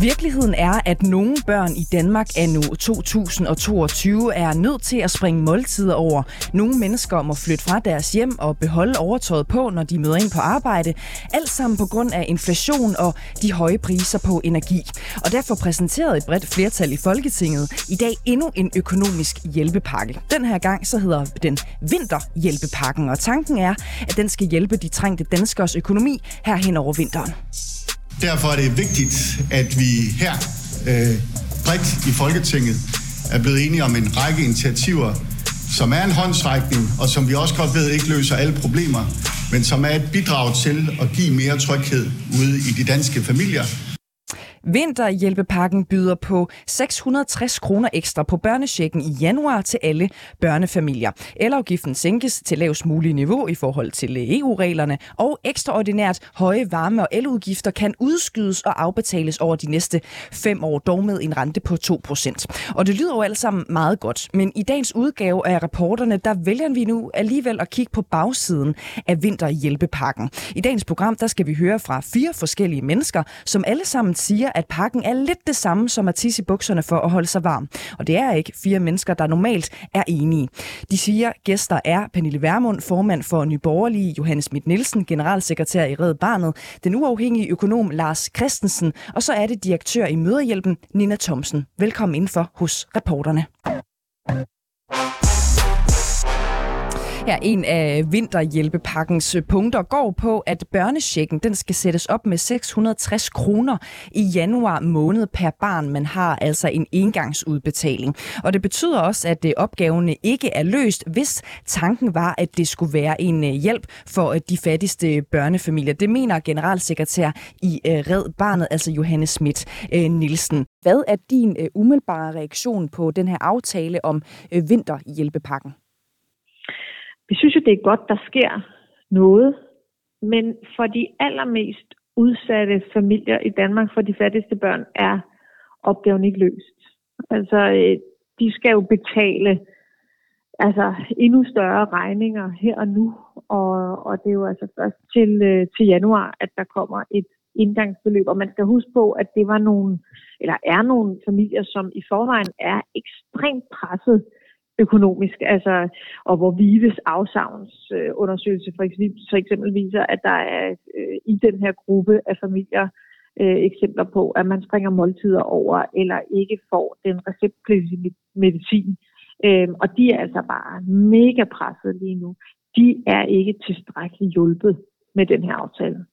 Virkeligheden er, at nogle børn i Danmark er nu 2022 er nødt til at springe måltider over. Nogle mennesker må flytte fra deres hjem og beholde overtøjet på, når de møder ind på arbejde. Alt sammen på grund af inflation og de høje priser på energi. Og derfor præsenterede et bredt flertal i Folketinget i dag endnu en økonomisk hjælpepakke. Den her gang så hedder den Vinterhjælpepakken, og tanken er, at den skal hjælpe de trængte danskers økonomi her hen over vinteren. Derfor er det vigtigt, at vi her øh, bredt i Folketinget er blevet enige om en række initiativer, som er en håndsrækning, og som vi også godt ved ikke løser alle problemer, men som er et bidrag til at give mere tryghed ude i de danske familier, Vinterhjælpepakken byder på 660 kroner ekstra på børnechecken i januar til alle børnefamilier. Elafgiften sænkes til lavest mulige niveau i forhold til EU-reglerne, og ekstraordinært høje varme- og eludgifter kan udskydes og afbetales over de næste fem år, dog med en rente på 2%. Og det lyder jo alt sammen meget godt, men i dagens udgave af rapporterne, der vælger vi nu alligevel at kigge på bagsiden af vinterhjælpepakken. I dagens program, der skal vi høre fra fire forskellige mennesker, som alle sammen siger, at pakken er lidt det samme som at tisse i bukserne for at holde sig varm. Og det er ikke fire mennesker, der normalt er enige. De siger, gæster er Pernille Vermund, formand for Nyborgerlige, Johannes Schmidt Nielsen, generalsekretær i Red Barnet, den uafhængige økonom Lars Christensen, og så er det direktør i Møderhjælpen, Nina Thomsen. Velkommen indenfor hos reporterne. Ja, en af vinterhjælpepakkens øh, punkter går på, at børnechecken den skal sættes op med 660 kroner i januar måned per barn. Man har altså en engangsudbetaling. Og det betyder også, at opgaven opgaverne ikke er løst, hvis tanken var, at det skulle være en øh, hjælp for de fattigste børnefamilier. Det mener generalsekretær i Red Barnet, altså Johannes Schmidt Nielsen. Hvad er din umiddelbare reaktion på den her aftale om vinterhjælpepakken? Vi synes jo, det er godt, der sker noget, men for de allermest udsatte familier i Danmark, for de fattigste børn, er opgaven ikke løst. Altså, øh, de skal jo betale altså, endnu større regninger her og nu, og, og det er jo altså først til, øh, til januar, at der kommer et indgangsbeløb. Og man skal huske på, at det var nogle, eller er nogle familier, som i forvejen er ekstremt presset økonomisk, altså, og hvor Vives afsavnsundersøgelse for eksempel, for eksempel viser, at der er øh, i den her gruppe af familier øh, eksempler på, at man springer måltider over, eller ikke får den receptpligtige medicin. Øh, og de er altså bare mega presset lige nu. De er ikke tilstrækkeligt hjulpet med den her aftale.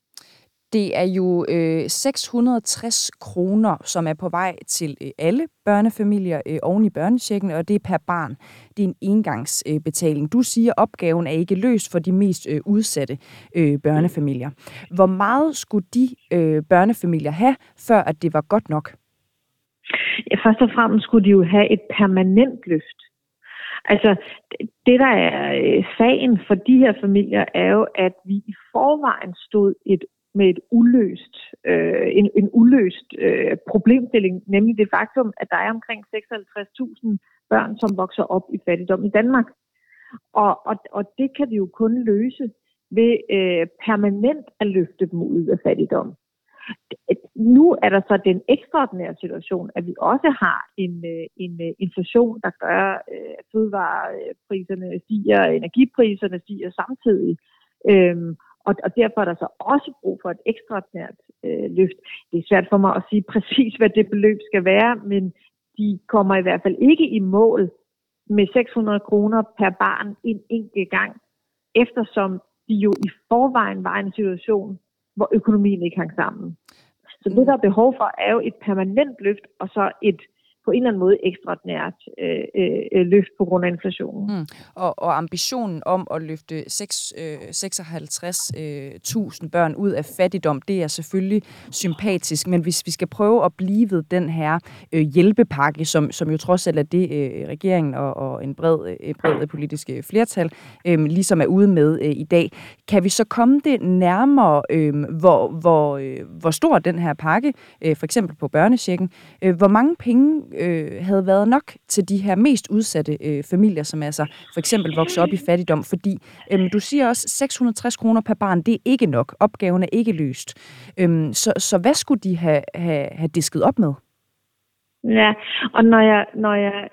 Det er jo øh, 660 kroner, som er på vej til øh, alle børnefamilier øh, oven i børnechecken, og det er per barn. Det er en engangsbetaling. Øh, du siger, at opgaven er ikke løst for de mest øh, udsatte øh, børnefamilier. Hvor meget skulle de øh, børnefamilier have, før at det var godt nok? Ja, først og fremmest skulle de jo have et permanent løft. Altså, det der er øh, sagen for de her familier er jo, at vi i forvejen stod et med et uløst, øh, en, en uløst øh, problemstilling, nemlig det faktum, at der er omkring 56.000 børn, som vokser op i fattigdom i Danmark. Og, og, og det kan vi jo kun løse ved øh, permanent at løfte dem ud af fattigdom. Nu er der så den ekstraordinære situation, at vi også har en, øh, en øh, inflation, der gør, øh, at fødevarepriserne stiger, energipriserne stiger samtidig. Øhm, og, og derfor er der så også brug for et ekstraordinært øh, løft. Det er svært for mig at sige præcis, hvad det beløb skal være, men de kommer i hvert fald ikke i mål med 600 kroner per barn en enkelt gang, eftersom de jo i forvejen var i en situation, hvor økonomien ikke hang sammen. Så det, der er behov for, er jo et permanent løft, og så et på en eller anden måde ekstraordinært øh, øh, øh, løft på grund af inflationen. Mm. Og, og ambitionen om at løfte 6, øh, 56.000 øh, børn ud af fattigdom, det er selvfølgelig sympatisk, men hvis vi skal prøve at blive ved den her øh, hjælpepakke, som, som jo trods alt er det, øh, regeringen og, og en bred, øh, bred politisk øh, flertal øh, ligesom er ude med øh, i dag, kan vi så komme det nærmere, øh, hvor, hvor, øh, hvor stor den her pakke, øh, for eksempel på børnechecken, øh, hvor mange penge øh, havde været nok til de her mest udsatte øh, familier, som altså for eksempel vokser op i fattigdom, fordi øh, du siger også 660 kroner per barn, det er ikke nok. Opgaven er ikke løst. Øh, så, så hvad skulle de have, have, have disket op med? Ja, og når jeg, når jeg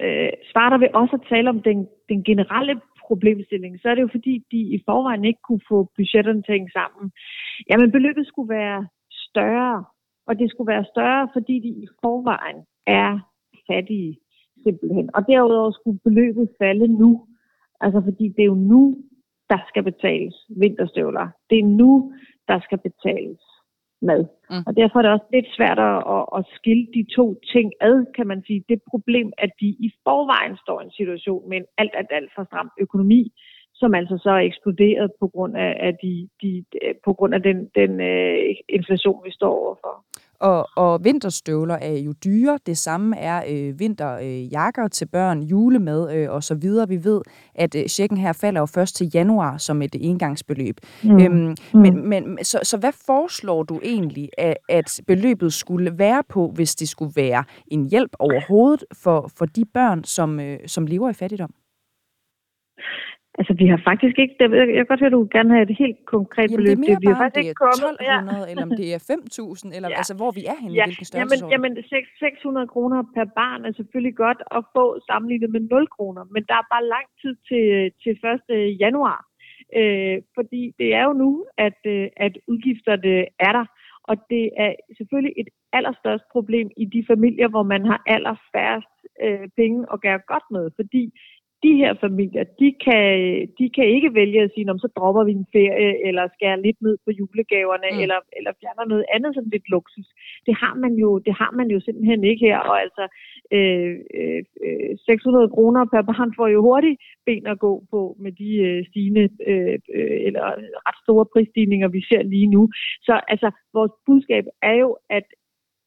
øh, starter ved også at tale om den, den generelle problemstilling, så er det jo fordi, de i forvejen ikke kunne få budgetterne til at sammen. Jamen beløbet skulle være større, og det skulle være større, fordi de i forvejen er fattige simpelthen. Og derudover skulle beløbet falde nu, altså fordi det er jo nu, der skal betales vinterstøvler. Det er nu, der skal betales mad. Mm. Og derfor er det også lidt svært at, at, at skille de to ting ad, kan man sige. Det problem, at de i forvejen står i en situation med en alt, alt, alt for stram økonomi, som altså så er eksploderet på grund af, af, de, de, på grund af den, den uh, inflation, vi står overfor. Og, og vinterstøvler er jo dyre. Det samme er øh, vinterjakker øh, til børn, julemad øh, og så videre. Vi ved, at øh, checken her falder jo først til januar som et engangsbeløb. Mm. Øhm, mm. Men, men så, så hvad foreslår du egentlig, at, at beløbet skulle være på, hvis det skulle være en hjælp overhovedet for, for de børn, som, øh, som lever i fattigdom? Altså, vi har faktisk ikke... Jeg, jeg kan godt høre, at du gerne have et helt konkret jamen, beløb. det er mere det, bare, faktisk det er 1200, ja. eller om det er 5.000, eller ja. altså, hvor vi er henne, ja. hvilken størrelse? Jamen, jamen 600 kroner per barn er selvfølgelig godt at få sammenlignet med 0 kroner, men der er bare lang tid til, til 1. januar. Øh, fordi det er jo nu, at, øh, at udgifterne er der. Og det er selvfølgelig et allerstørst problem i de familier, hvor man har allerfærrest øh, penge at gøre godt med, fordi de her familier, de kan, de kan ikke vælge at sige, så dropper vi en ferie, eller skærer lidt ned på julegaverne, mm. eller, eller fjerner noget andet som lidt luksus. Det har man jo, det har man jo simpelthen ikke her, og altså øh, øh, 600 kroner per barn får jo hurtigt ben at gå på med de øh, stigende, øh, øh, eller ret store prisstigninger, vi ser lige nu. Så altså, vores budskab er jo, at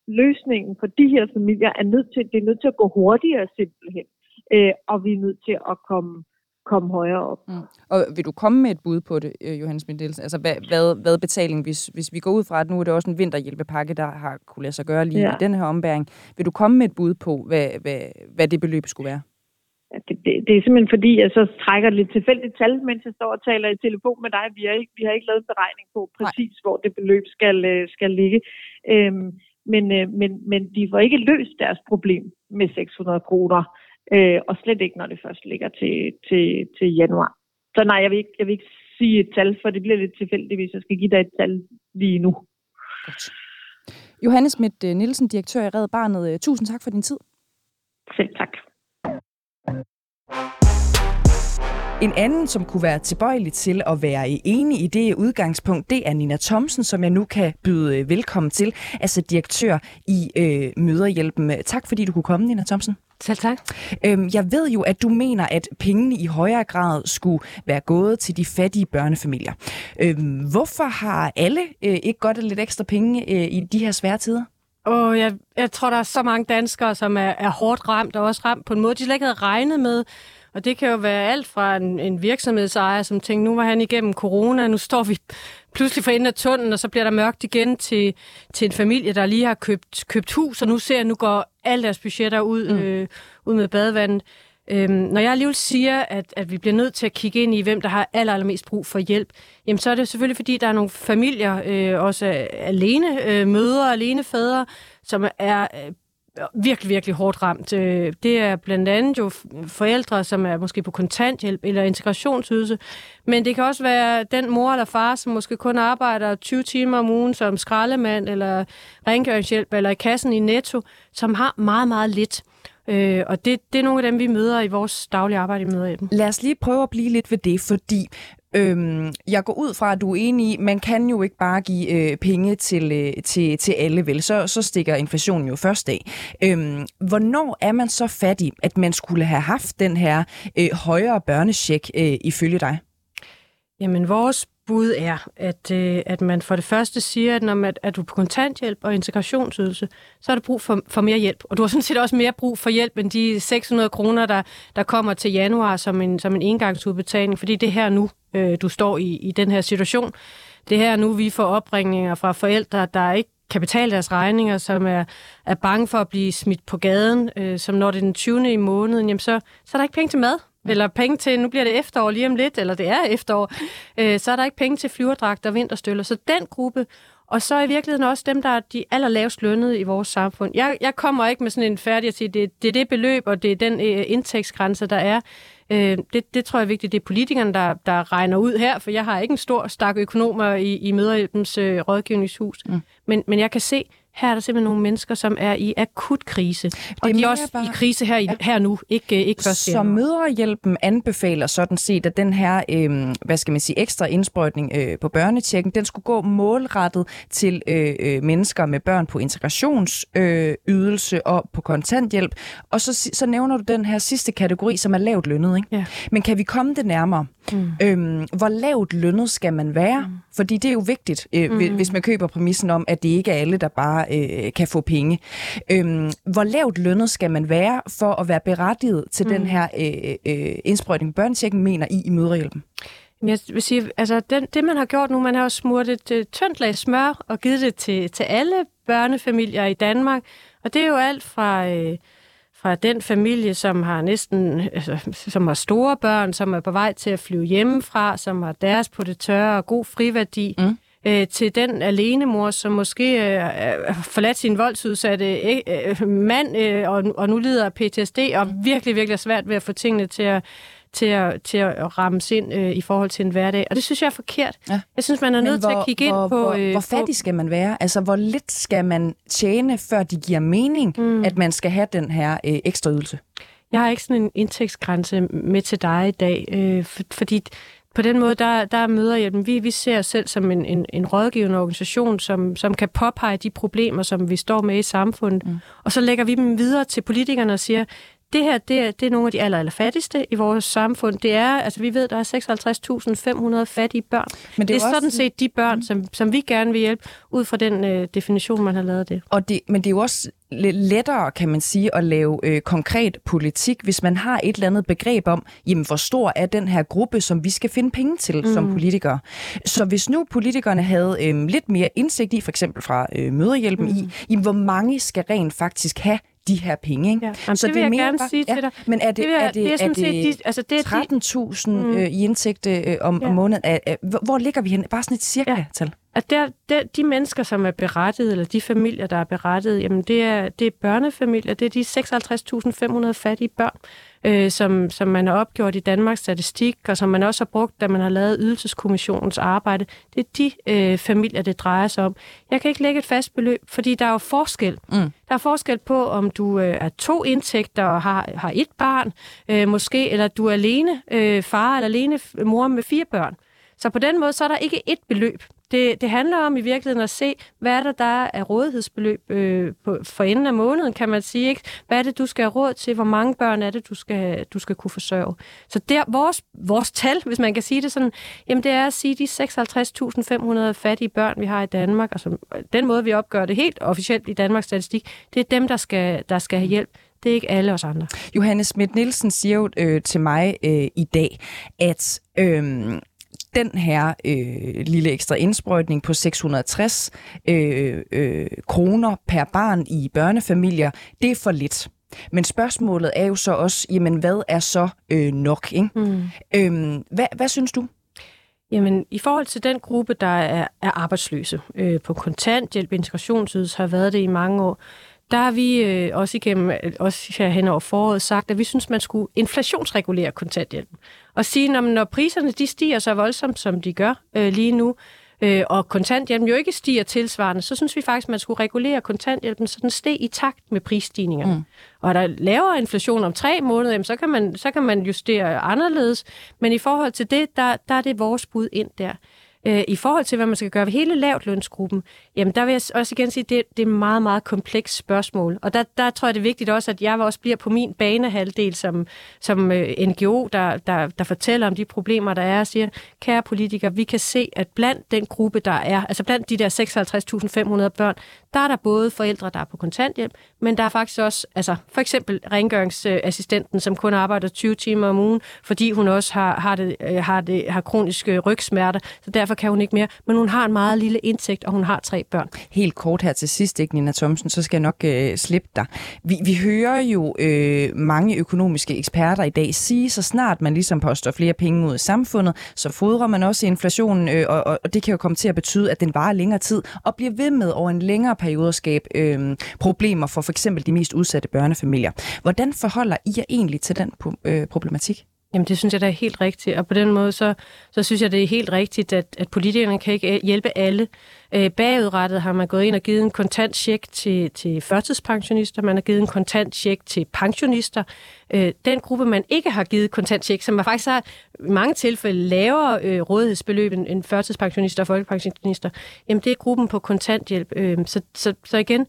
løsningen for de her familier er nødt til, det er nødt til at gå hurtigere simpelthen øh, og vi er nødt til at komme komme højere op. Mm. Og vil du komme med et bud på det, øh, Johannes Mendelsen? Altså, hvad, hvad, hvad betaling, hvis, hvis vi går ud fra, at nu er det også en vinterhjælpepakke, der har kunne lade sig gøre lige ja. i den her ombæring. Vil du komme med et bud på, hvad, hvad, hvad det beløb skulle være? Det, det, det er simpelthen fordi, jeg så trækker lidt tilfældigt tal, mens jeg står og taler i telefon med dig. Vi har ikke, vi har ikke lavet en beregning på præcis, Nej. hvor det beløb skal, øh, skal ligge. Øhm, men, øh, men, men de får ikke løst deres problem med 600 kroner. Øh, og slet ikke, når det først ligger til, til, til januar. Så nej, jeg vil, ikke, jeg vil ikke sige et tal, for det bliver lidt tilfældigt, hvis jeg skal give dig et tal lige nu. Godt. Johannes Schmidt Nielsen, direktør i Red Barnet. Øh, tusind tak for din tid. Selv tak. En anden, som kunne være tilbøjelig til at være enig i det udgangspunkt, det er Nina Thomsen, som jeg nu kan byde øh, velkommen til, altså direktør i øh, Møderhjælpen. Tak fordi du kunne komme, Nina Thomsen. Selv tak. Øhm, jeg ved jo, at du mener, at pengene i højere grad skulle være gået til de fattige børnefamilier. Øhm, hvorfor har alle øh, ikke godt lidt ekstra penge øh, i de her svære tider? Og jeg, jeg tror, der er så mange danskere, som er, er hårdt ramt, og også ramt på en måde, de slet ikke havde regnet med. Og det kan jo være alt fra en, en virksomhedsejer, som tænkte, nu var han igennem corona, nu står vi pludselig for enden af tunnelen, og så bliver der mørkt igen til, til en familie, der lige har købt, købt hus, og nu ser nu går alle deres budgetter ud, mm. øh, ud med badevandet. Øhm, når jeg alligevel siger, at, at vi bliver nødt til at kigge ind i, hvem der har aller, allermest brug for hjælp, jamen så er det selvfølgelig, fordi der er nogle familier, øh, også alene øh, mødre, alene fædre, som er øh, virkelig, virkelig hårdt ramt. Øh, det er blandt andet jo forældre, som er måske på kontanthjælp eller integrationsydelse, men det kan også være den mor eller far, som måske kun arbejder 20 timer om ugen som skraldemand eller rengøringshjælp eller i kassen i Netto, som har meget, meget lidt. Øh, og det, det er nogle af dem, vi møder i vores daglige arbejde i Møderhjælpen. Lad os lige prøve at blive lidt ved det, fordi Øhm, jeg går ud fra, at du er enig i, man kan jo ikke bare give øh, penge til, øh, til, til alle, vel? Så, så stikker inflationen jo først af. Øhm, hvornår er man så fattig, at man skulle have haft den her øh, højere børnecheck øh, ifølge dig? Jamen, vores bud er, at, øh, at man for det første siger, at når man, at du er på kontanthjælp og integrationsydelse, så har du brug for, for mere hjælp. Og du har sådan set også mere brug for hjælp end de 600 kroner, der, der kommer til januar som en, som en engangsudbetaling, fordi det her nu, øh, du står i, i den her situation. Det her nu, vi får opringninger fra forældre, der ikke kan betale deres regninger, som er, er bange for at blive smidt på gaden, øh, som når det er den 20. i måneden, jamen så, så er der ikke penge til mad eller penge til, nu bliver det efterår lige om lidt, eller det er efterår, øh, så er der ikke penge til flyverdragter og vinterstøller. Så den gruppe, og så i virkeligheden også dem, der er de allerlavest lønnede i vores samfund. Jeg, jeg kommer ikke med sådan en færdig at sige, det, det er det beløb, og det er den øh, indtægtsgrænse, der er. Øh, det, det tror jeg er vigtigt. Det er politikerne, der, der regner ud her, for jeg har ikke en stor, stak økonomer i, i Møderhjælpens øh, rådgivningshus. Mm. Men, men jeg kan se, her er der simpelthen nogle mennesker, som er i akut krise. Det og de er også bare... i krise her, ja. her nu, ikke, ikke først Så mødrehjælpen anbefaler sådan set, at den her, øh, hvad skal man sige, ekstra indsprøjtning øh, på børnetjekken, den skulle gå målrettet til øh, øh, mennesker med børn på integrationsydelse øh, og på kontanthjælp. Og så, så nævner du den her sidste kategori, som er lavt lønnet. Ikke? Ja. Men kan vi komme det nærmere? Mm. Øhm, hvor lavt lønnet skal man være? Mm. Fordi det er jo vigtigt, øh, mm. hvis man køber præmissen om, at det ikke er alle, der bare øh, kan få penge. Øhm, hvor lavt lønnet skal man være for at være berettiget til mm. den her øh, øh, indsprøjtning, børnetjekken mener I i mødrehjælpen? Jeg vil sige, altså den, det man har gjort nu, man har jo smurt et uh, tyndt lag smør og givet det til, til alle børnefamilier i Danmark. Og det er jo alt fra... Øh, fra den familie, som har næsten, altså, som har store børn, som er på vej til at flyve hjemmefra, som har deres på det tørre og god friværdi, mm. Øh, til den alene mor, som måske øh, har forladt sin voldsudsatte øh, mand, øh, og, og nu lider af PTSD, og virkelig, virkelig svært ved at få tingene til at til at, til at ramme ind øh, i forhold til en hverdag. Og det synes jeg er forkert. Ja. Jeg synes, man er nødt hvor, til at kigge hvor, ind på... Hvor, øh, hvor fattig skal man være? Altså, hvor lidt skal man tjene, før det giver mening, mm. at man skal have den her øh, ekstra ydelse? Jeg har ikke sådan en indtægtsgrænse med til dig i dag, øh, for, fordi på den måde, der, der møder jeg dem. Vi, vi ser os selv som en, en, en rådgivende organisation, som, som kan påpege de problemer, som vi står med i samfundet. Mm. Og så lægger vi dem videre til politikerne og siger, det her, det er, det er nogle af de aller, aller fattigste i vores samfund. Det er, altså vi ved, der er 56.500 fattige børn. Men det er, det er sådan også... set de børn, som, som vi gerne vil hjælpe, ud fra den øh, definition, man har lavet det. Og det. Men det er jo også lidt lettere, kan man sige, at lave øh, konkret politik, hvis man har et eller andet begreb om, jamen hvor stor er den her gruppe, som vi skal finde penge til mm. som politikere. Så hvis nu politikerne havde øh, lidt mere indsigt i, for eksempel fra øh, møderhjælpen mm. i, jamen, hvor mange skal rent faktisk have de her penge. Ikke? Ja. Jamen, så det vil jeg mere gerne bare, sige ja, til dig. Men er det, det, er det, det, er, er det, de, altså det er 13.000 mm. øh, i indtægt øh, om, ja. om måneden? Er, er, hvor, hvor ligger vi hen? Bare sådan et cirka-tal. Ja. At der, der, de mennesker, som er berettet, eller de familier, der er berettet, jamen det er, det er børnefamilier, det er de 56.500 fattige børn, øh, som, som man har opgjort i Danmarks Statistik, og som man også har brugt, da man har lavet Ydelseskommissionens arbejde. Det er de øh, familier, det drejer sig om. Jeg kan ikke lægge et fast beløb, fordi der er jo forskel. Mm. Der er forskel på, om du øh, er to indtægter og har, har et barn, øh, måske, eller du er alene øh, far eller alene mor med fire børn. Så på den måde, så er der ikke et beløb. Det, det handler om i virkeligheden at se, hvad er der, der er rådighedsbeløb øh, på, for enden af måneden, kan man sige. Ikke? Hvad er det, du skal have råd til? Hvor mange børn er det, du skal, du skal kunne forsørge? Så der, vores, vores tal, hvis man kan sige det sådan, jamen det er at sige, de 56.500 fattige børn, vi har i Danmark, altså den måde, vi opgør det helt officielt i Danmarks statistik, det er dem, der skal, der skal have hjælp. Det er ikke alle os andre. Johannes Schmidt Nielsen siger jo øh, til mig øh, i dag, at øh, den her øh, lille ekstra indsprøjtning på 660 øh, øh, kroner per barn i børnefamilier, det er for lidt. Men spørgsmålet er jo så også, jamen hvad er så øh, nok? Ikke? Mm. Øhm, hvad, hvad synes du? Jamen, i forhold til den gruppe, der er, er arbejdsløse øh, på kontanthjælp, integrationsydelse har været det i mange år, der har vi øh, også igennem, øh, også her hen over foråret, sagt, at vi synes, man skulle inflationsregulere kontanthjælpen. Og sige, når, når priserne de stiger så voldsomt, som de gør øh, lige nu, øh, og kontanthjælpen jo ikke stiger tilsvarende, så synes vi faktisk, man skulle regulere kontanthjælpen, så den steg i takt med prisstigninger. Mm. Og er der lavere inflation om tre måneder, jamen, så, kan man, så kan man justere anderledes. Men i forhold til det, der, der er det vores bud ind der. Øh, I forhold til, hvad man skal gøre ved hele lavt lønsgruppen, jamen der vil jeg også igen sige, at det, det er et meget, meget komplekst spørgsmål. Og der, der tror jeg, det er vigtigt også, at jeg også bliver på min banehalvdel som, som øh, NGO, der, der, der fortæller om de problemer, der er, og siger, kære politikere, vi kan se, at blandt den gruppe, der er, altså blandt de der 56.500 børn, der er der både forældre, der er på kontanthjælp, men der er faktisk også, altså for eksempel rengøringsassistenten, som kun arbejder 20 timer om ugen, fordi hun også har, har, det, øh, har, det, har kroniske rygsmerter, så derfor kan hun ikke mere. Men hun har en meget lille indtægt, og hun har tre børn. Helt kort her til sidst, ikke, Nina Thomsen, så skal jeg nok øh, slippe dig. Vi, vi hører jo øh, mange økonomiske eksperter i dag sige, så snart man ligesom poster flere penge ud i samfundet, så fodrer man også inflationen, øh, og, og det kan jo komme til at betyde, at den varer længere tid og bliver ved med over en længere periode at skabe øh, problemer for for eksempel de mest udsatte børnefamilier. Hvordan forholder I jer egentlig til den øh, problematik? Jamen det synes jeg da er helt rigtigt, og på den måde så, så synes jeg det er helt rigtigt, at, at politikerne kan ikke hjælpe alle. Øh, bagudrettet har man gået ind og givet en kontant check til, til førtidspensionister, man har givet en kontant check til pensionister. Øh, den gruppe, man ikke har givet kontant check, som faktisk har i mange tilfælde lavere øh, rådighedsbeløb end, end førtidspensionister og folkepensionister, jamen det er gruppen på kontanthjælp. Øh, så, så, så igen,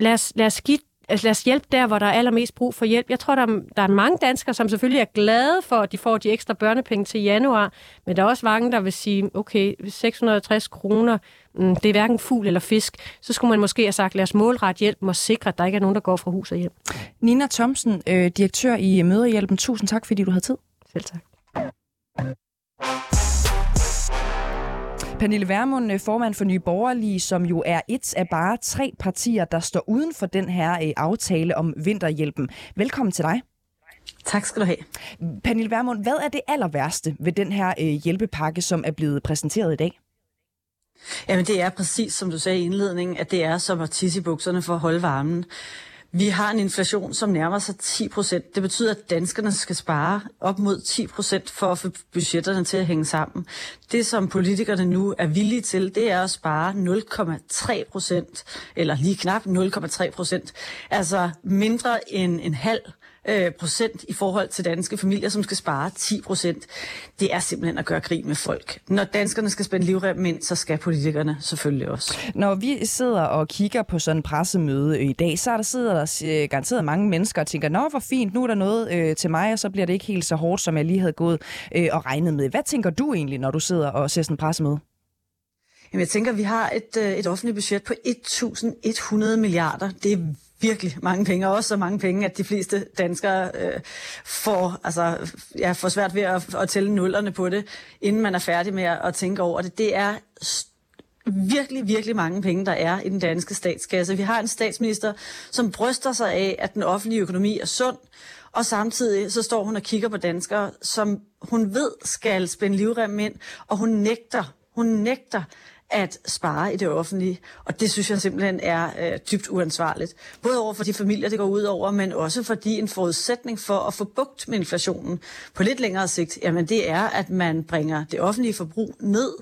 lad os, lad os give altså lad os hjælpe der, hvor der er allermest brug for hjælp. Jeg tror, der er, der er mange danskere, som selvfølgelig er glade for, at de får de ekstra børnepenge til januar, men der er også mange, der vil sige, okay, 660 kroner, mm, det er hverken fugl eller fisk, så skulle man måske have sagt, lad os målrette hjælp og sikre, at der ikke er nogen, der går fra hus og hjem. Nina Thomsen, øh, direktør i Møderhjælpen, tusind tak, fordi du havde tid. Selv tak. Pernille Vermund, øh, formand for Nye Borgerlige, som jo er et af bare tre partier, der står uden for den her øh, aftale om vinterhjælpen. Velkommen til dig. Tak skal du have. Pernille Vermund, hvad er det aller værste ved den her øh, hjælpepakke, som er blevet præsenteret i dag? Jamen det er præcis som du sagde i indledningen, at det er som at tisse i bukserne for at holde varmen. Vi har en inflation, som nærmer sig 10 procent. Det betyder, at danskerne skal spare op mod 10 procent for at få budgetterne til at hænge sammen. Det, som politikerne nu er villige til, det er at spare 0,3 procent, eller lige knap 0,3 procent. Altså mindre end en halv øh, procent i forhold til danske familier, som skal spare 10 procent. Det er simpelthen at gøre grin med folk. Når danskerne skal spænde livrem ind, så skal politikerne selvfølgelig også. Når vi sidder og kigger på sådan en pressemøde i dag, så er der sidder der øh, garanteret mange mennesker og tænker, nå hvor fint, nu er der noget øh, til mig, og så bliver det ikke helt så hårdt, som jeg lige havde gået øh, og regnet med. Hvad tænker du egentlig, når du sidder og ser sådan en pressemøde? Jamen, jeg tænker, at vi har et, øh, et offentligt budget på 1.100 milliarder. Det er virkelig mange penge, og også så mange penge, at de fleste danskere øh, får, altså, ja, får svært ved at, at tælle nullerne på det, inden man er færdig med at, at tænke over det. Det er virkelig, virkelig mange penge, der er i den danske statskasse. Vi har en statsminister, som bryster sig af, at den offentlige økonomi er sund, og samtidig så står hun og kigger på danskere, som hun ved skal spænde livrem ind, og hun nægter, hun nægter at spare i det offentlige. Og det synes jeg simpelthen er øh, dybt uansvarligt. Både over for de familier, det går ud over, men også fordi en forudsætning for at få bugt med inflationen på lidt længere sigt, jamen det er, at man bringer det offentlige forbrug ned.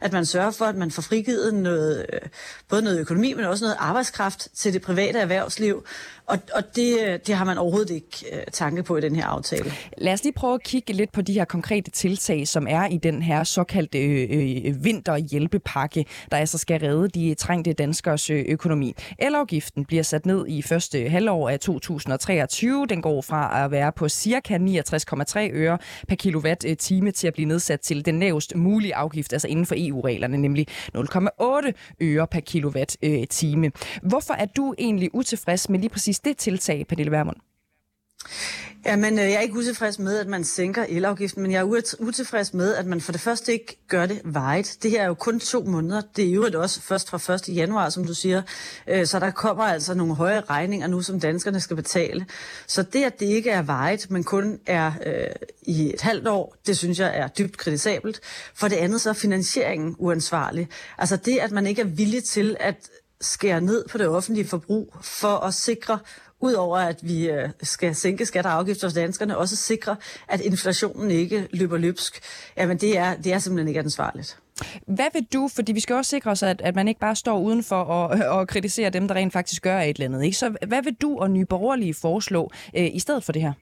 At man sørger for, at man får frigivet noget, øh, både noget økonomi, men også noget arbejdskraft til det private erhvervsliv. Og, og det, øh, det har man overhovedet ikke øh, tanke på i den her aftale. Lad os lige prøve at kigge lidt på de her konkrete tiltag, som er i den her såkaldte øh, øh vinterhjælpepakke, der altså skal redde de trængte danskers økonomi. Elafgiften bliver sat ned i første halvår af 2023. Den går fra at være på cirka 69,3 øre per kilowatt øh, time til at blive nedsat til den lavest mulige afgift, altså inden for EU-reglerne, nemlig 0,8 øre per kilowatt øh, time. Hvorfor er du egentlig utilfreds med lige præcis præcis det tiltag, Pernille Vermund? Jamen, øh, jeg er ikke utilfreds med, at man sænker elafgiften, men jeg er utilfreds med, at man for det første ikke gør det vejet. Det her er jo kun to måneder. Det er jo også først fra 1. januar, som du siger. Øh, så der kommer altså nogle høje regninger nu, som danskerne skal betale. Så det, at det ikke er vejet, men kun er øh, i et halvt år, det synes jeg er dybt kritisabelt. For det andet så er finansieringen uansvarlig. Altså det, at man ikke er villig til at skære ned på det offentlige forbrug for at sikre, udover at vi øh, skal sænke skatter og afgifter hos danskerne, også sikre, at inflationen ikke løber løbsk, jamen det er, det er simpelthen ikke ansvarligt. Hvad vil du, fordi vi skal også sikre os, at, at man ikke bare står udenfor og, og kritiserer dem, der rent faktisk gør et eller andet. Ikke? Så hvad vil du og Nye Borgerlige foreslå øh, i stedet for det her?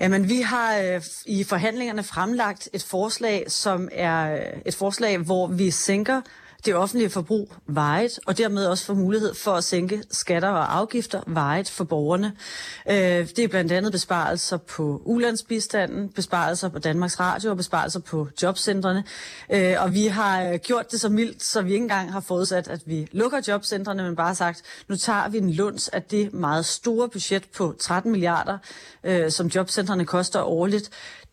Jamen, vi har øh, i forhandlingerne fremlagt et forslag, som er øh, et forslag, hvor vi sænker det offentlige forbrug vejet, og dermed også få mulighed for at sænke skatter og afgifter vejet for borgerne. Øh, det er blandt andet besparelser på ulandsbistanden, besparelser på Danmarks Radio og besparelser på jobcentrene. Øh, og vi har øh, gjort det så mildt, så vi ikke engang har forudsat, at vi lukker jobcentrene, men bare sagt, nu tager vi en lunds af det meget store budget på 13 milliarder, som jobcentrene koster årligt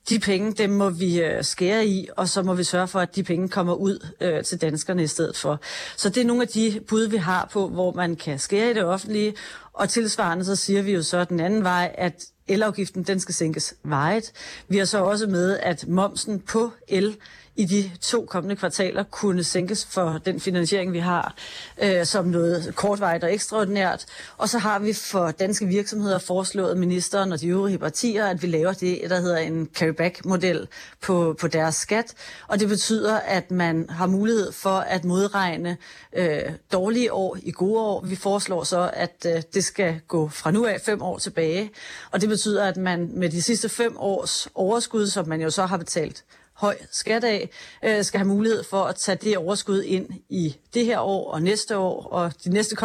de penge, dem må vi øh, skære i, og så må vi sørge for, at de penge kommer ud øh, til danskerne i stedet for. Så det er nogle af de bud, vi har på, hvor man kan skære i det offentlige, og tilsvarende så siger vi jo så den anden vej, at elafgiften den skal sænkes vejet. Vi har så også med, at momsen på el i de to kommende kvartaler kunne sænkes for den finansiering, vi har, øh, som noget kortvarigt og ekstraordinært. Og så har vi for danske virksomheder foreslået ministeren og de øvrige partier, at vi laver det, der hedder en carryback-model på, på deres skat. Og det betyder, at man har mulighed for at modregne øh, dårlige år i gode år. Vi foreslår så, at øh, det skal gå fra nu af fem år tilbage. Og det betyder, at man med de sidste fem års overskud, som man jo så har betalt høj skat af, øh, skal have mulighed for at tage det overskud ind i det her år og næste år og de næste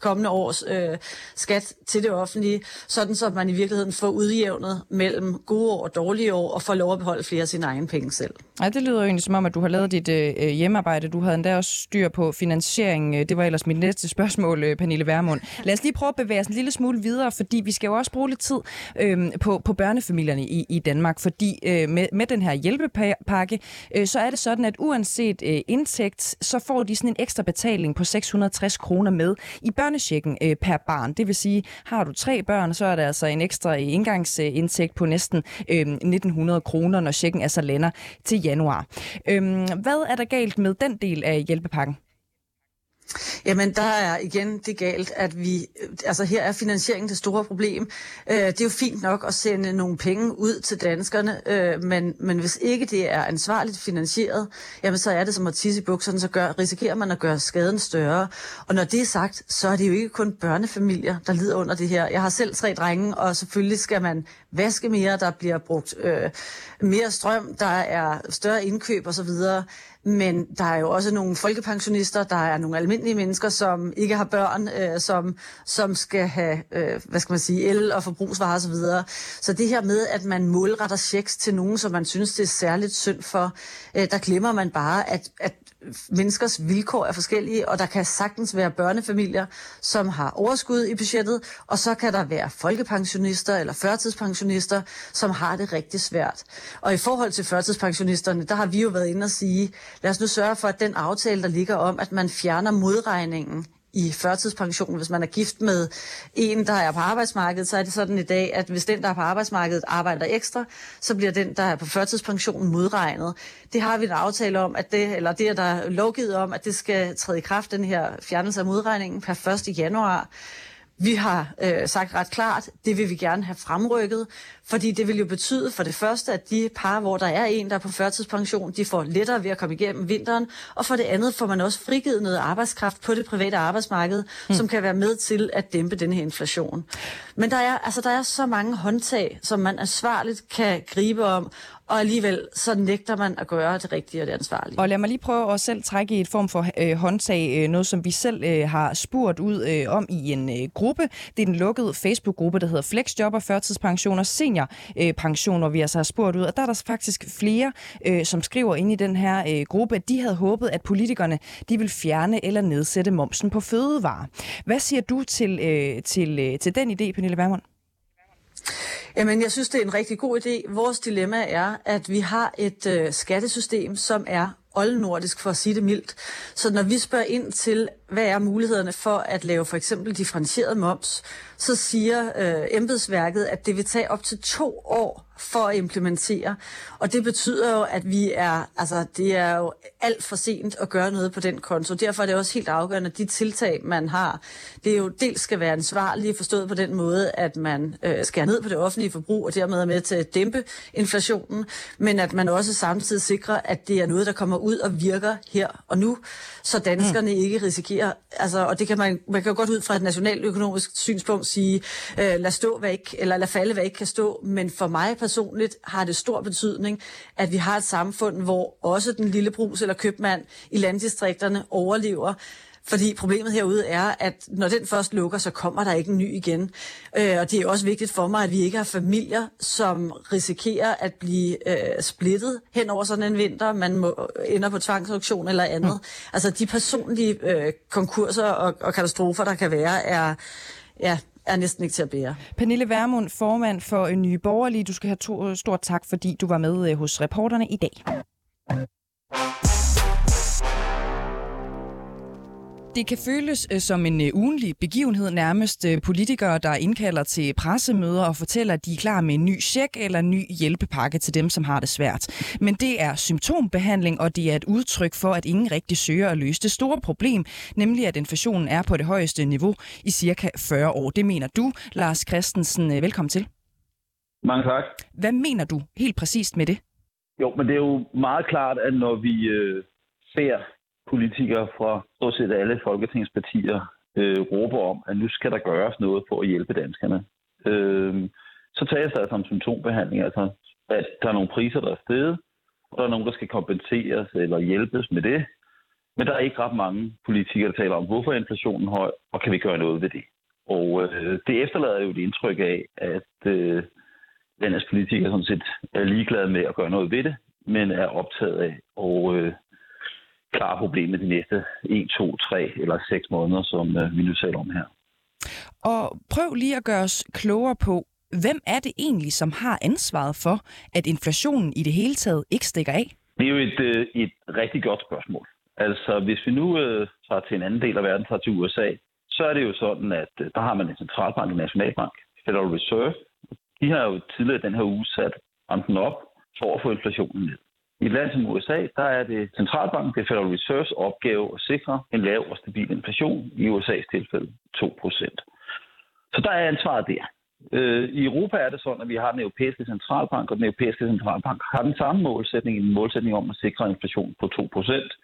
kommende års øh, skat til det offentlige, sådan så man i virkeligheden får udjævnet mellem gode år og dårlige år og får lov at beholde flere af sine egne penge selv. Ja, det lyder jo egentlig som om, at du har lavet dit øh, øh hjemmearbejde. Du havde endda også styr på finansiering. Øh, det var ellers mit næste spørgsmål, øh, Pernille Vermund. Lad os lige prøve at bevæge os en lille smule videre, fordi vi skal jo også bruge lidt tid øh, på, på børnefamilierne i, i Danmark, fordi øh, med, med den her hjælpepakke pakke, øh, så er det sådan, at uanset øh, indtægt, så får de sådan en ekstra betaling på 660 kroner med i børnechecken øh, per barn. Det vil sige, har du tre børn, så er der altså en ekstra øh, indgangsindtægt på næsten øh, 1900 kroner, når checken altså lander til januar. Øhm, hvad er der galt med den del af hjælpepakken? Jamen, der er igen det galt, at vi, altså her er finansieringen det store problem. Øh, det er jo fint nok at sende nogle penge ud til danskerne, øh, men, men hvis ikke det er ansvarligt finansieret, jamen så er det som at tisse i bukserne, så gør, risikerer man at gøre skaden større. Og når det er sagt, så er det jo ikke kun børnefamilier, der lider under det her. Jeg har selv tre drenge, og selvfølgelig skal man vaske mere, der bliver brugt øh, mere strøm, der er større indkøb osv., men der er jo også nogle folkepensionister, der er nogle almindelige mennesker, som ikke har børn, øh, som, som skal have, øh, hvad skal man sige, el og forbrugsvarer osv. Så, så det her med, at man målretter checks til nogen, som man synes, det er særligt synd for, øh, der glemmer man bare, at, at menneskers vilkår er forskellige, og der kan sagtens være børnefamilier, som har overskud i budgettet, og så kan der være folkepensionister eller førtidspensionister, som har det rigtig svært. Og i forhold til førtidspensionisterne, der har vi jo været inde og sige, lad os nu sørge for, at den aftale, der ligger om, at man fjerner modregningen i førtidspension. Hvis man er gift med en, der er på arbejdsmarkedet, så er det sådan i dag, at hvis den, der er på arbejdsmarkedet, arbejder ekstra, så bliver den, der er på førtidspensionen, modregnet. Det har vi en aftale om, at det, eller det er der lovgivet om, at det skal træde i kraft, den her fjernelse af modregningen per 1. januar. Vi har øh, sagt ret klart, det vil vi gerne have fremrykket, fordi det vil jo betyde for det første, at de par, hvor der er en, der er på førtidspension, de får lettere ved at komme igennem vinteren, og for det andet får man også frigivet noget arbejdskraft på det private arbejdsmarked, mm. som kan være med til at dæmpe den her inflation. Men der er, altså, der er så mange håndtag, som man ansvarligt kan gribe om, og alligevel så nægter man at gøre det rigtige og det ansvarlige. Og lad mig lige prøve at selv trække i et form for øh, håndtag, øh, noget som vi selv øh, har spurgt ud øh, om i en øh, gruppe. Det er den lukkede Facebook-gruppe, der hedder Flexjobber, Førtidspension og Seniorpension, øh, hvor vi altså har spurgt ud. Og der er der faktisk flere, øh, som skriver ind i den her øh, gruppe, at de havde håbet, at politikerne de vil fjerne eller nedsætte momsen på fødevarer. Hvad siger du til, øh, til, øh, til den idé, Pernille Vermund? Jamen, jeg synes, det er en rigtig god idé. Vores dilemma er, at vi har et øh, skattesystem, som er oldnordisk, for at sige det mildt. Så når vi spørger ind til, hvad er mulighederne for at lave for eksempel differentieret moms, så siger øh, embedsværket, at det vil tage op til to år for at implementere. Og det betyder jo, at vi er, altså det er jo alt for sent at gøre noget på den konto. Derfor er det også helt afgørende, at de tiltag, man har, det er jo dels skal være ansvarlige, forstået på den måde, at man øh, skærer ned på det offentlige forbrug, og dermed er med til at dæmpe inflationen, men at man også samtidig sikrer, at det er noget, der kommer ud og virker her og nu, så danskerne mm. ikke risikerer, altså, og det kan man, man kan jo godt ud fra et nationaløkonomisk synspunkt sige, øh, lad stå, hvad ikke, eller lad falde, hvad ikke kan stå, men for mig personligt har det stor betydning, at vi har et samfund, hvor også den lille brus eller købmand i landdistrikterne overlever, fordi problemet herude er, at når den først lukker, så kommer der ikke en ny igen. Øh, og det er også vigtigt for mig, at vi ikke har familier, som risikerer at blive øh, splittet hen over sådan en vinter. Man må, ender på tvangsauktion eller andet. Mm. Altså de personlige øh, konkurser og, og katastrofer, der kan være, er... Ja, er næsten ikke til at bære. Pernille Vermund, formand for en ny borgerlig. Du skal have to, øh, stort tak, fordi du var med øh, hos reporterne i dag. Det kan føles øh, som en øh, ugenlig begivenhed nærmest. Øh, politikere, der indkalder til pressemøder og fortæller, at de er klar med en ny check eller en ny hjælpepakke til dem, som har det svært. Men det er symptombehandling, og det er et udtryk for, at ingen rigtig søger at løse det store problem, nemlig at inflationen er på det højeste niveau i cirka 40 år. Det mener du, Lars Christensen. Velkommen til. Mange tak. Hvad mener du helt præcist med det? Jo, men det er jo meget klart, at når vi øh, ser politikere fra stort set alle folketingspartier øh, råber om, at nu skal der gøres noget for at hjælpe danskerne. Øh, så tages der altså om symptombehandling, altså at der er nogle priser, der er steget, og der er nogen, der skal kompenseres eller hjælpes med det. Men der er ikke ret mange politikere, der taler om, hvorfor er inflationen høj, og kan vi gøre noget ved det. Og øh, det efterlader jo et indtryk af, at øh, landets politikere sådan set er ligeglade med at gøre noget ved det, men er optaget af at øh, klare problemet de næste 1, 2, 3 eller 6 måneder, som øh, vi nu taler om her. Og prøv lige at gøre os klogere på, hvem er det egentlig, som har ansvaret for, at inflationen i det hele taget ikke stikker af? Det er jo et, øh, et rigtig godt spørgsmål. Altså, hvis vi nu øh, tager til en anden del af verden, tager til USA, så er det jo sådan, at øh, der har man en centralbank, en nationalbank, Federal Reserve. De har jo tidligere den her uge sat renten op for at få inflationen ned. I et land som USA, der er det centralbanken, det Federal Reserves opgave at sikre en lav og stabil inflation, i USA's tilfælde 2%. Så der er ansvaret der. Øh, I Europa er det sådan, at vi har den europæiske centralbank, og den europæiske centralbank har den samme målsætning, en målsætning om at sikre inflation på 2%.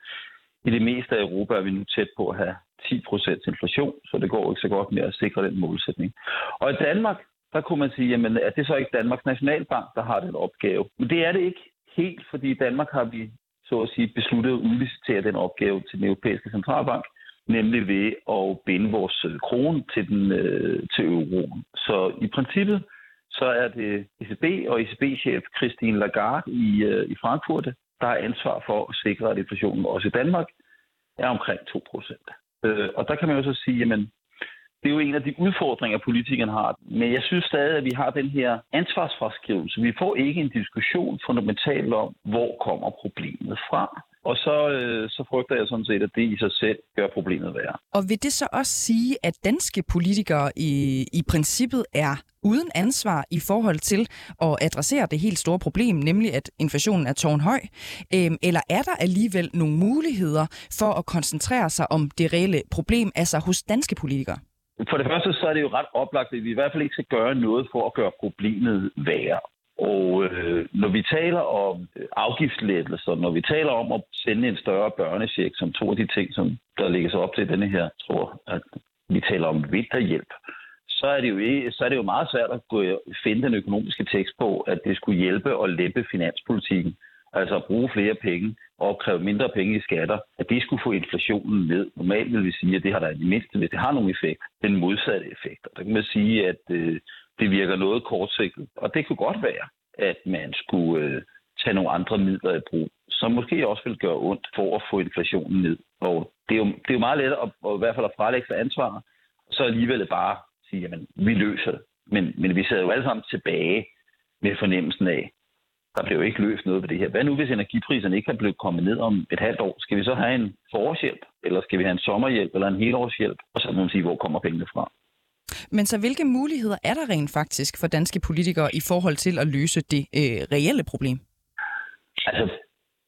I det meste af Europa er vi nu tæt på at have 10% inflation, så det går ikke så godt med at sikre den målsætning. Og i Danmark, der kunne man sige, jamen, at det så ikke Danmarks Nationalbank, der har den opgave. Men det er det ikke helt, fordi i Danmark har vi så at sige besluttet at udlicitere den opgave til den europæiske centralbank, nemlig ved at binde vores øh, krone til, den, øh, til euroen. Så i princippet så er det ECB og ECB-chef Christine Lagarde i, øh, i Frankfurt, der har ansvar for at sikre, at inflationen også i Danmark er omkring 2 procent. Øh, og der kan man jo så sige, at det er jo en af de udfordringer, politikerne har. Men jeg synes stadig, at vi har den her ansvarsfraskrivelse. Vi får ikke en diskussion fundamentalt om, hvor kommer problemet fra. Og så, øh, så frygter jeg sådan set, at det i sig selv gør problemet værre. Og vil det så også sige, at danske politikere i, i princippet er uden ansvar i forhold til at adressere det helt store problem, nemlig at inflationen er tårnhøj? Øhm, eller er der alligevel nogle muligheder for at koncentrere sig om det reelle problem, altså hos danske politikere? For det første så er det jo ret oplagt, at vi i hvert fald ikke skal gøre noget for at gøre problemet værre. Og øh, når vi taler om afgiftslettelser, når vi taler om at sende en større børnesjek, som to af de ting, som der lægges op til denne her, tror at vi taler om vinterhjælp, så er, det jo, så er det jo meget svært at gå, finde den økonomiske tekst på, at det skulle hjælpe og lette finanspolitikken altså at bruge flere penge og opkræve mindre penge i skatter, at det skulle få inflationen ned. Normalt vil vi sige, at det har der i det mindste, hvis det har nogen effekt, den modsatte effekt. Og der kan man sige, at øh, det virker noget kortsigtet. Og det kunne godt være, at man skulle øh, tage nogle andre midler i brug, som måske også vil gøre ondt for at få inflationen ned. Og det er jo, det er jo meget let at, at, i hvert fald at frelægge sig ansvar, og så alligevel bare sige, at vi løser det. Men, men vi sidder jo alle sammen tilbage med fornemmelsen af, der bliver jo ikke løst noget ved det her. Hvad nu, hvis energipriserne ikke er blevet kommet ned om et halvt år? Skal vi så have en forårshjælp, eller skal vi have en sommerhjælp, eller en helårshjælp? Og så må man sige, hvor kommer pengene fra? Men så hvilke muligheder er der rent faktisk for danske politikere i forhold til at løse det øh, reelle problem? Altså,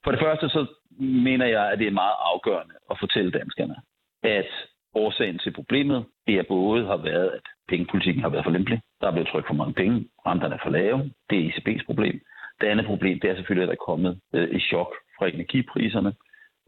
for det første så mener jeg, at det er meget afgørende at fortælle danskerne, at årsagen til problemet, det er både har været, at pengepolitikken har været for lempelig. Der er blevet trykt for mange penge. Renterne er for lave. Det er ECB's problem. Det andet problem, det er selvfølgelig, at der er kommet øh, et chok fra energipriserne.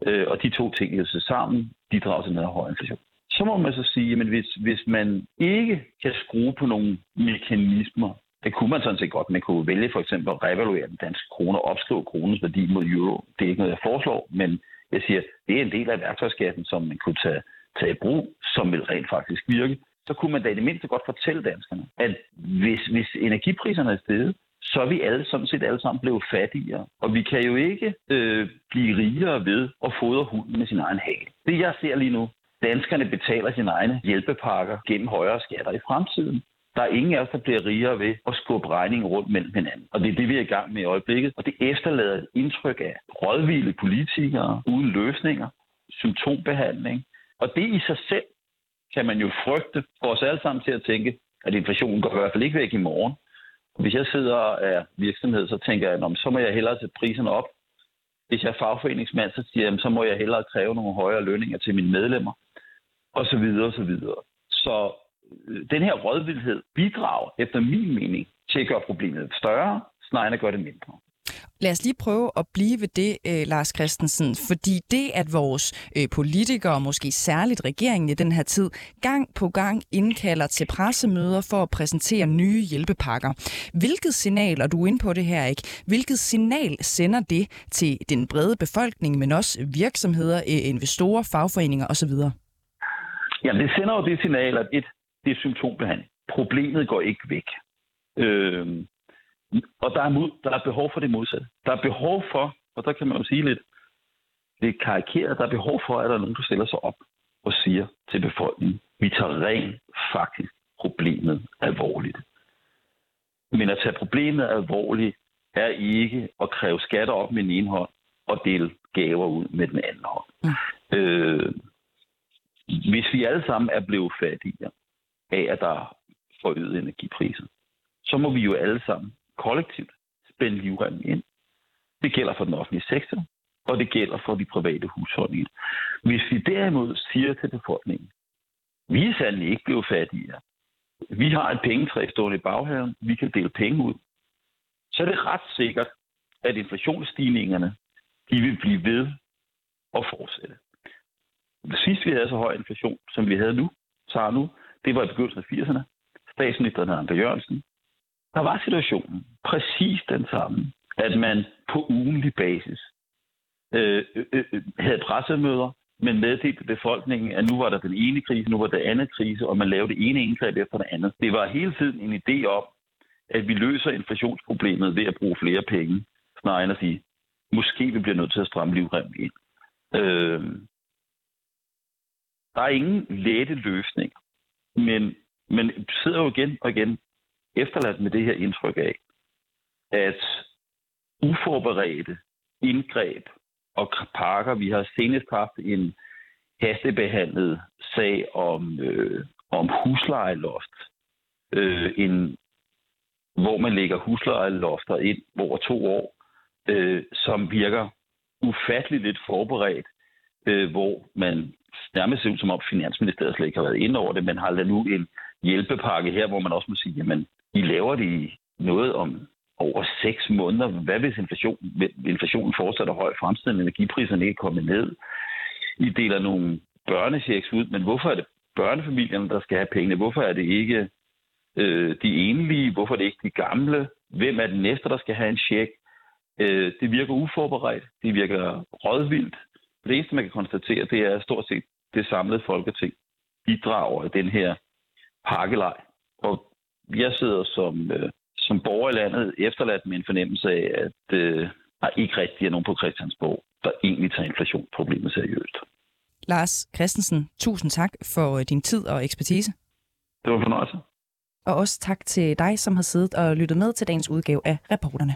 Øh, og de to ting er sammen, de drager til noget høj inflation. Så må man så sige, at hvis, hvis man ikke kan skrue på nogle mekanismer, det kunne man sådan set godt. Man kunne vælge for eksempel at revaluere den danske krone og opskrive kronens værdi mod euro. Det er ikke noget, jeg foreslår, men jeg siger, det er en del af værktøjskassen, som man kunne tage, tage i brug, som vil rent faktisk virke. Så kunne man da i det mindste godt fortælle danskerne, at hvis, hvis energipriserne er steget, så er vi alle sådan set alle sammen blevet fattigere. Og vi kan jo ikke øh, blive rigere ved at fodre hunden med sin egen hale. Det jeg ser lige nu, danskerne betaler sine egne hjælpepakker gennem højere skatter i fremtiden. Der er ingen af os, der bliver rigere ved at skubbe regningen rundt mellem hinanden. Og det er det, vi er i gang med i øjeblikket. Og det efterlader et indtryk af rådvilde politikere uden løsninger, symptombehandling. Og det i sig selv kan man jo frygte for os alle sammen til at tænke, at inflationen går i hvert fald ikke væk i morgen. Hvis jeg sidder og er virksomhed, så tænker jeg, så må jeg hellere sætte priserne op. Hvis jeg er fagforeningsmand, så siger jeg, så må jeg hellere kræve nogle højere lønninger til mine medlemmer, og så videre, og så videre. Så øh, den her rådvildhed bidrager efter min mening til at gøre problemet større, snarere end at gøre det mindre. Lad os lige prøve at blive ved det, øh, Lars Christensen, fordi det, at vores øh, politikere, måske særligt regeringen i den her tid, gang på gang indkalder til pressemøder for at præsentere nye hjælpepakker. Hvilket signal, og du er inde på det her ikke, hvilket signal sender det til den brede befolkning, men også virksomheder, øh, investorer, fagforeninger osv.? Jamen, det sender jo det signal, at et, det er symptombehandling. Problemet går ikke væk. Øh, og der er, mod, der er behov for det modsatte. Der er behov for, og der kan man jo sige lidt, det er karikeret, der er behov for, at der er nogen, der stiller sig op og siger til befolkningen, vi tager rent faktisk problemet alvorligt. Men at tage problemet alvorligt er ikke at kræve skatter op med den ene hånd og dele gaver ud med den anden hånd. Mm. Øh, hvis vi alle sammen er blevet fattigere af, at der er forøget energipriser, så må vi jo alle sammen kollektivt spænde livremmen ind. Det gælder for den offentlige sektor, og det gælder for de private husholdninger. Hvis vi derimod siger til befolkningen, vi er sandelig ikke blevet fattigere. Vi har et pengetræ stående i baghaven, vi kan dele penge ud. Så er det ret sikkert, at inflationsstigningerne de vil blive ved at fortsætte. Sidst vi havde så høj inflation, som vi havde nu, så nu, det var i begyndelsen af 80'erne. Statsministeren Andre Jørgensen der var situationen præcis den samme, at man på ugenlig basis øh, øh, øh, havde pressemøder, men meddelte befolkningen, at nu var der den ene krise, nu var der anden krise, og man lavede det ene indgreb efter det andet. Det var hele tiden en idé om, at vi løser inflationsproblemet ved at bruge flere penge, snarere end at sige, måske vi bliver nødt til at stramme livremmen ind. Øh, der er ingen lette løsninger, men, men sidder jo igen og igen efterladt med det her indtryk af, at uforberedte indgreb og pakker, vi har senest haft en hastebehandlet sag om, øh, om huslejeloft, øh, en, hvor man lægger huslejelofter ind over to år, øh, som virker ufatteligt lidt forberedt, øh, hvor man nærmest ser ud som om Finansministeriet slet ikke har været inde over det, men har lavet nu en hjælpepakke her, hvor man også må sige, jamen i laver det i noget om over seks måneder. Hvad hvis inflationen, inflationen fortsætter høj fremtiden, energipriserne ikke kommer ned? I deler nogle børnechecks ud, men hvorfor er det børnefamilierne, der skal have pengene? Hvorfor er det ikke øh, de enlige? Hvorfor er det ikke de gamle? Hvem er den næste, der skal have en check? Øh, det virker uforberedt. Det virker rådvildt. Det eneste, man kan konstatere, det er stort set det samlede folketing bidrager i den her pakkelej. Og jeg sidder som, øh, som borger i landet efterladt med en fornemmelse af, at øh, der ikke rigtig er nogen på Christiansborg, der egentlig tager inflationsproblemet seriøst. Lars Christensen, tusind tak for øh, din tid og ekspertise. Det var en fornøjelse. Og også tak til dig, som har siddet og lyttet med til dagens udgave af Reporterne.